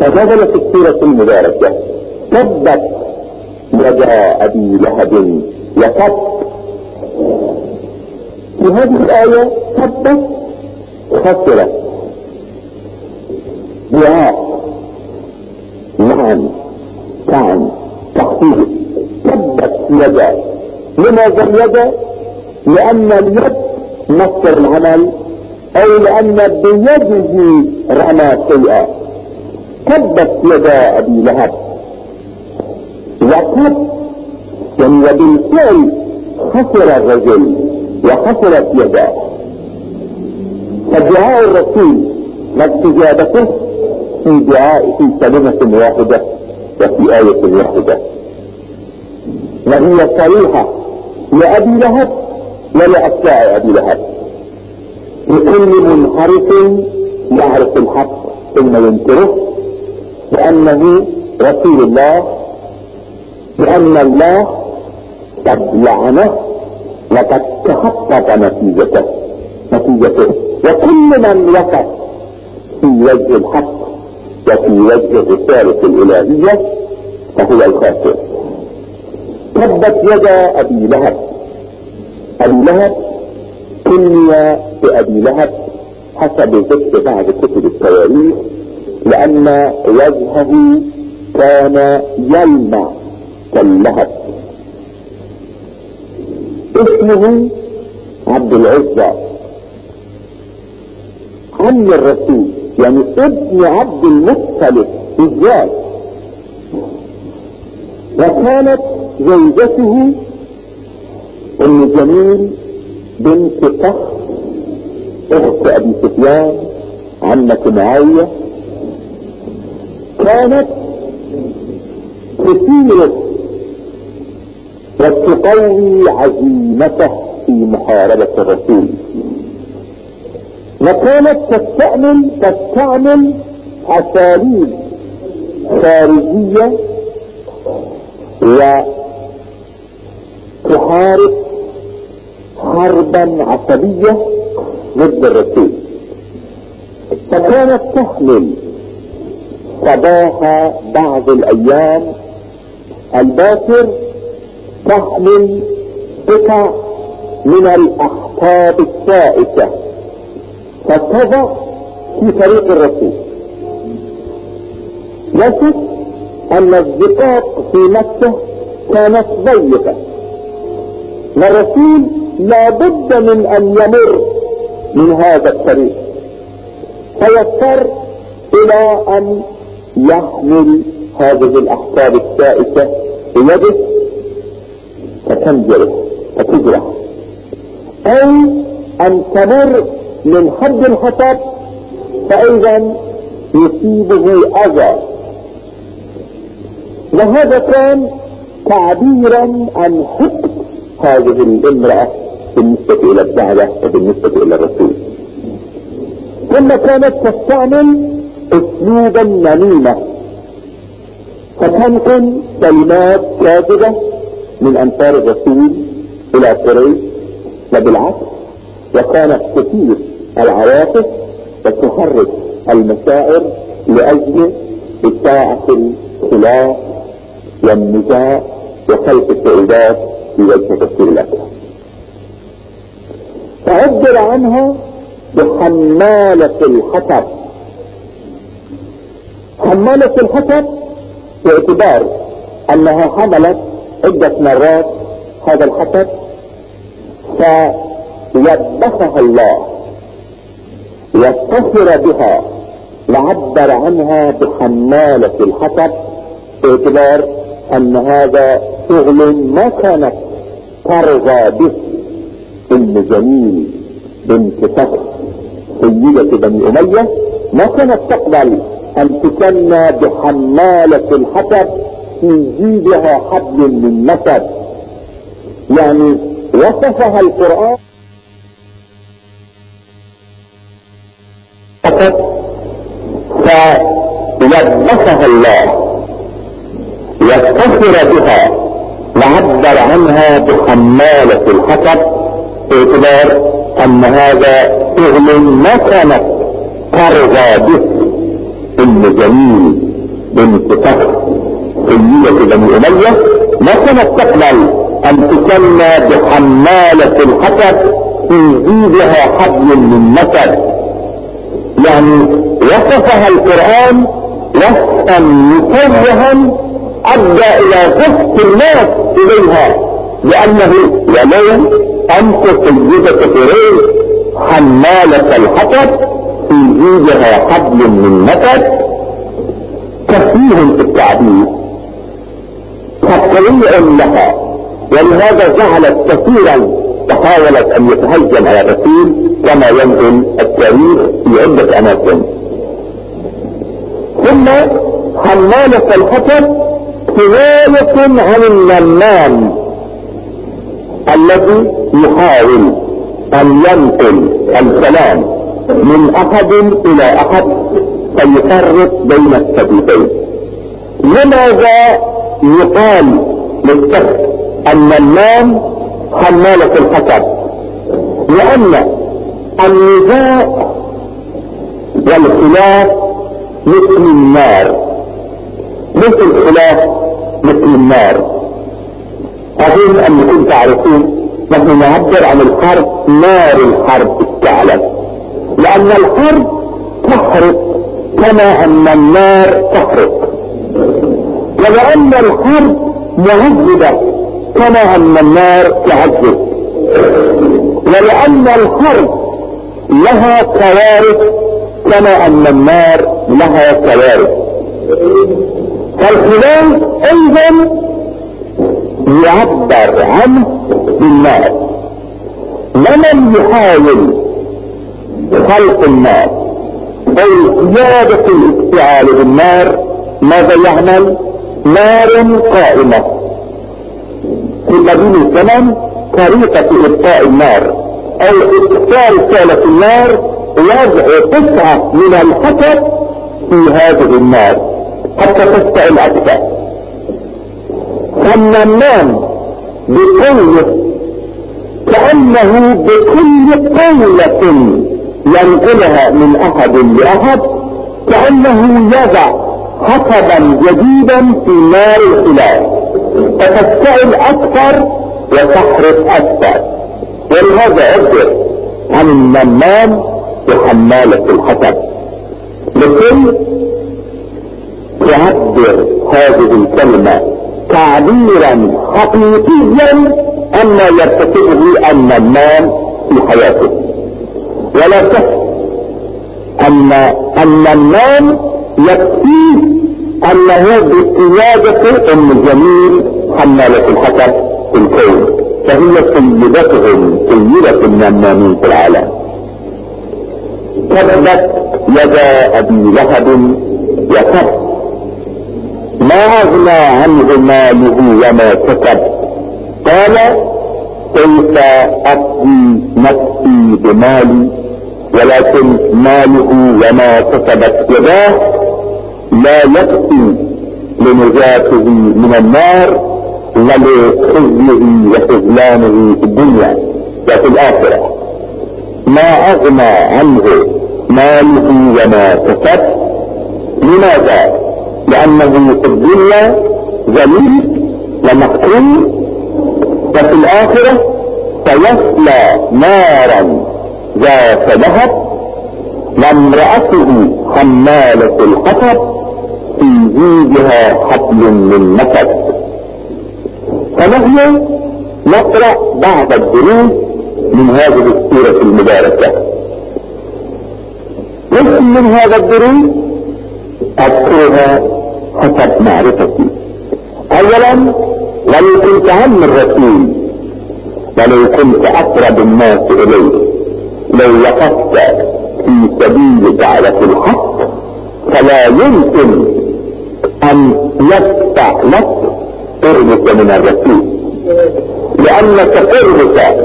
فنزلت السورة المباركة. تبت يدا أبي لهب وتب في هذه الآية تبت خسرت دعاء. نعم نعم تخفيف. تبت يدا لماذا اليد لأن اليد مصدر العمل أو لأن بيده رمى شيئا. تبت يدا أبي لهب. وقد يعني وبالفعل خسر الرجل وخسرت يداه فدعاء الرسول واستجابته في دعاء في كلمة واحدة وفي آية واحدة. وهي صريحة. لأبي لهب ولأتباع أبي لهب. لكل منحرف يعرف الحق ثم ينكره. بأنه رسول الله بأن الله قد لعنه وقد تحقق نتيجته نتيجته. وكل من وقف في وجه الحق وفي وجه الرسالة الإلهية فهو الخاسر. تبت يدا أبي لهب. أبي لهب كني بأبي لهب حسب ذكر بعض كتب التواريخ لأن وجهه كان يلمع كاللهب اسمه عبد العزة. عم الرسول يعني ابن عبد المطلب بالذات وكانت زوجته أم جميل بنت فخر أخت أبي سفيان عمة معاوية. كانت تثير وتقوي عزيمته في محاربة الرسول. وكانت تستعمل تستعمل أساليب خارجية وتحارب حربا عصبية ضد الرسول. فكانت تحمل صباح بعض الأيام. الباكر تحمل قطع من الاحقاب السائسة. فتضع في طريق الرسول. لكن أن الزقاق في مكة كانت ضيقة. والرسول لابد من أن يمر من هذا الطريق. فيضطر إلى أن يحمل هذه الاحقاب السائسة بيده فتنجرح فتجرح أو أن تمر من حد الخطب فإذا يصيبه أذى. وهذا كان تعبيرا عن حقد هذه الامرأة بالنسبة إلى الدعوة وبالنسبة إلى الرسول. ثم كانت تستعمل اسلوبا نميمة فتنقل كلمات كاذبة من أنصار الرسول إلى قريش وبالعكس وكانت تثير العواطف وتحرك المشاعر لأجل اطاعة الخلاف والنزاع وخلق السعودات في وجه تفسير الاكرام فعبر عنها بحمالة الحطب حمالة الحطب باعتبار أنها حملت عدة مرات هذا الحطب فوبخها الله واتصل بها وعبر عنها بحمالة الحطب باعتبار أن هذا شغل ما كانت ترضى به ام جميل بنت فخر سيدة بني أمية ما كانت تقبل أن تكنى بحمالة الحطب في جيدها حبل من مسد يعني وصفها القرآن فوظفها الله واتصل بها وعبر عنها بحمالة الحطب باعتبار أن هذا شغل ما كانت ترضى به. ام جميل بنت فخر سيدة بني أمية ما كانت تقبل أن تسمى بحمالة الحسب في جيدها حبل من مسد يعني وصفها القرآن وصفا مكرها أدى إلى ضغط الناس إليها لأنه ولو أنت سيدة قريش حمالة الحطب في جيدها حبل من مسد كثير في التعبير. تطليع لها ولهذا جعلت كثيرا وحاولت أن يتهجم على الرسول كما ينقل التاريخ في عدة أماكن. ثم حمالة الحطب كناية عن النمام الذي يحاول أن ينقل الكلام من أحد إلى أحد. فيفرق بين السبيلين لماذا يقال للشخص النمام حمالة الحطب لأن النزاع والخلاف مثل النار. مثل الخلاف مثل النار. أظن انكم تعرفون نحن نعبر عن الحرب نار الحرب الثعلب لأن الحرب تحرق كما أن النار تحرق ولأن الحرب مهذبة كما أن النار تعذب ولأن الحرب لها كوارث كما أن النار لها كوارث. فالخلاف أيضا يعبر عنه بالنار. لمن يحاول خلق النار؟ أو زيادة الاستعال بالنار. ماذا يعمل؟ نار قائمة. في قديم الزمن طريقة ابقاء النار أو إكثار رسالة النار وضع قطعة من الحطب في هذه النار. حتى تستعل أكثر. فالنمام بقوله كأنه بكل قولة ينقلها من أحد لأحد كأنه يضع حطبا جديدا في نار الخلاف. فتشتعل أكثر وتحرق أكثر. ولهذا عبر عن النمام وحمالة الحطب لكن تعبر هذه الكلمة تعبيرا حقيقيا اما يرتكبه النمام في حياته. ولا تحس ان النمام يكفيه انه بقيادة ام الجميل حمالة الحسب في الكون فهي سيدتهم سيدة النمامين في العالم. كذبت يدا أبي لهب وكف ما أغنى عنه ماله وما كسب؟ قال كيف أقضي نفسي بمالي؟ ولكن ماله وما كسبت يداه لا يكفي لنجاته من النار ولخزيه وخذلانه في الدنيا وفي الآخرة. ما أغنى عنه ماله وما كسب؟ لماذا؟ لأنه في الدنيا ذليل ومحكوم وفي الآخرة سيصلى نارا ذات لهب وامرأته حمالة الحطب في جيدها حبل من مسد فنحن نقرأ بعض الدروس من هذه السورة المباركة. جزء من هذا الدروس أذكرها حسب معرفتي. أولا لو كنت عم الرسول ولو كنت أقرب الناس إليه لو وقفت في سبيل دعوة الحق فلا يمكن أن يدفع لك قربك من الرسول. لأنك قربك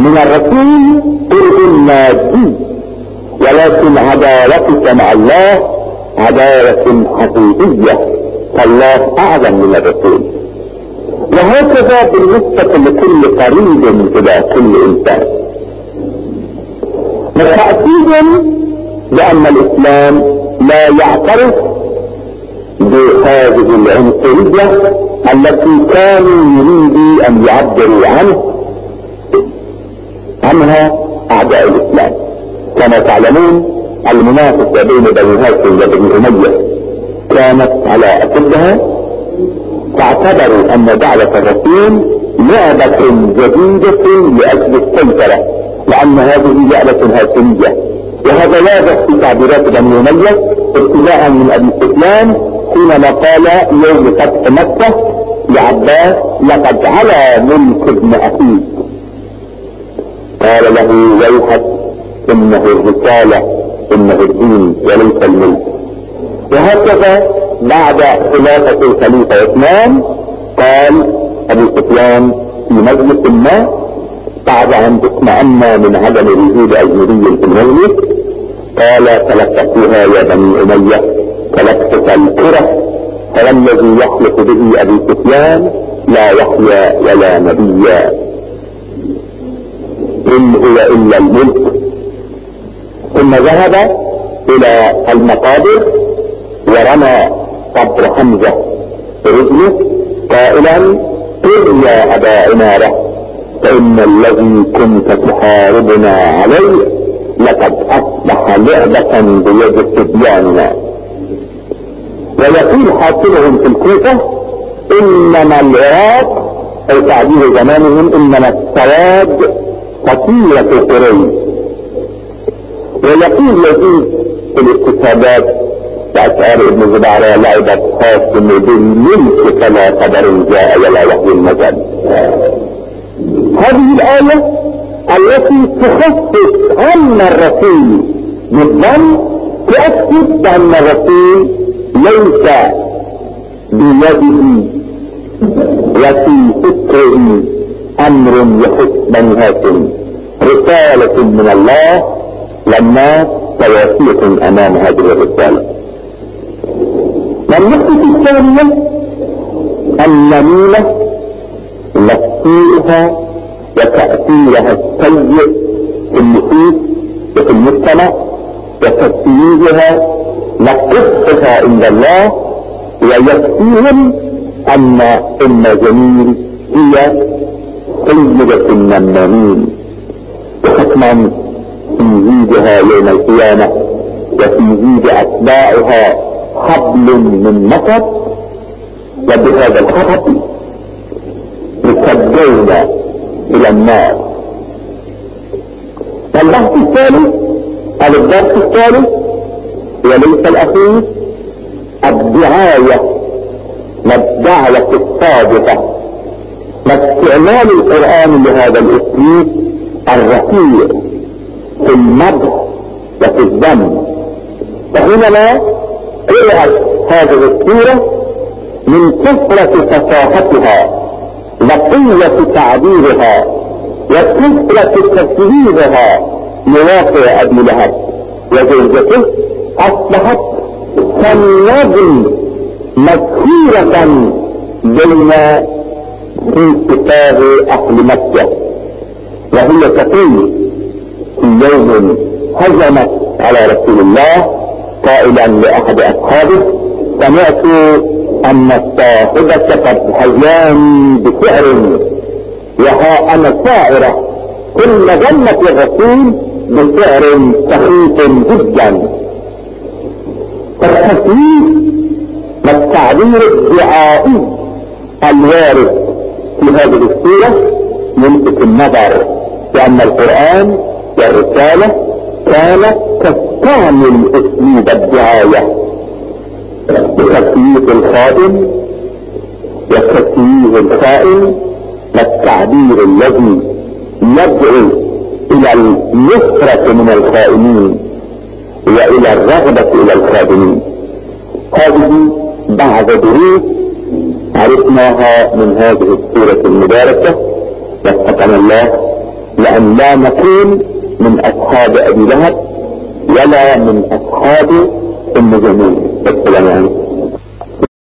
من الرسول قرب مادي ولكن عداوتك مع الله عداوة حقيقية. فالله اعظم من الرسول. وهكذا بالنسبة لكل قريب إلى كل إنسان. وتأكيدا لأن الإسلام لا يعترف هذه العنصرية التي كانوا يريدوا أن يعبروا عنه عنها أعداء الإسلام. كما تعلمون المنافسة بين بني هاشم وبني أمية كانت على اشدها فاعتبروا أن دعوة الرسول لعبة جديدة لأجل السيطرة. لأن هذه لعبة هاشمية وهذا واضح في تعبيرات بني أمية ابتداء من أبي سفيان حينما قال يوم فتح مكة لعباس لقد علا ملك ابن اخيك قال له ويحك إنه الرسالة إنه الدين وليس الملك. وهكذا بعد خلافة الخليفة عثمان قال أبو سفيان في مجلس ما بعد أن اطمأن من عدم وجود اجنبي في المجلس قال تلقفوها يا بني أمية تلقف الكرة فوالذي يحلف به أبي سفيان لا يحيى ولا نبيا. إن هو إلا الملك. ثم ذهب إلى المقابر ورمى قبر حمزة برجله قائلا قل يا أبا عمارة فإن الذي كنت تحاربنا عليه لقد أصبح لعبة بيد صبياننا ويقول حاكمهم في الكوفة إنما العراق أو تعبير زمانهم إنما السواد قتيلة قريش. ويقول يزيد في الاقتصادات بأسعار ابن زبارة لعبت خاصم بالملك فلا قدر جاء ولا وحي المجال هذه الآية التي تخفف عن الرسول بالظن تؤكد بأن الرسول ليس بيده وفي فكره أمر يخص بني هاشم رسالة من الله لما توافيق أمام هذه الرسالة. والنقطة الثانية النميمة تفسيرها وتأثيرها السيء في النفوس وفي المجتمع وتسييرها نقصها عند الله ويكفيهم أن ام جميل هي سيدة النمامين. وحكما في زيدها يوم القيامة وفي زيد أتباعها حبل من مطر. وبهذا الخطب يسجون إلى النار. والبحث الثالث أو الدرس الثالث وليس الأخير الدعاية والدعوة الصادقة. واستعمال القرآن لهذا الأسلوب الرفيع في المدح وفي الذم فحينما قرأت هذه السورة من كثرة فصاحتها وقوة تعبيرها وكثرة تسليمها لواقع أبي لهب. وزوجته أصبحت كالنجم مذكورة بين في كتاب أهل مكة. وهي تقول في يوم هجمت على رسول الله قائلا لأحد أصحابه سمعت أن الصاحبة قد هجاني بسعر وها أنا سائرة ثم جنت الرسول بسعر سخيف جدا. فالتسليم والتعبير الدعائي الوارد في هذه السورة يلفت النظر لأن القرآن والرسالة كانت تستعمل أسلوب الدعاية. بتسلية الخادم وتسليه الخائن والتعبير الذي يدعو إلى النصرة من الخائنين وإلى الرغبة إلى الخادمين. هذه بعض دروس عرفناها من هذه السورة المباركة. وفقنا الله لأن لا نكون من أصحاب أبي لهب ولا من أصحاب أم جميل. السلام عليكم.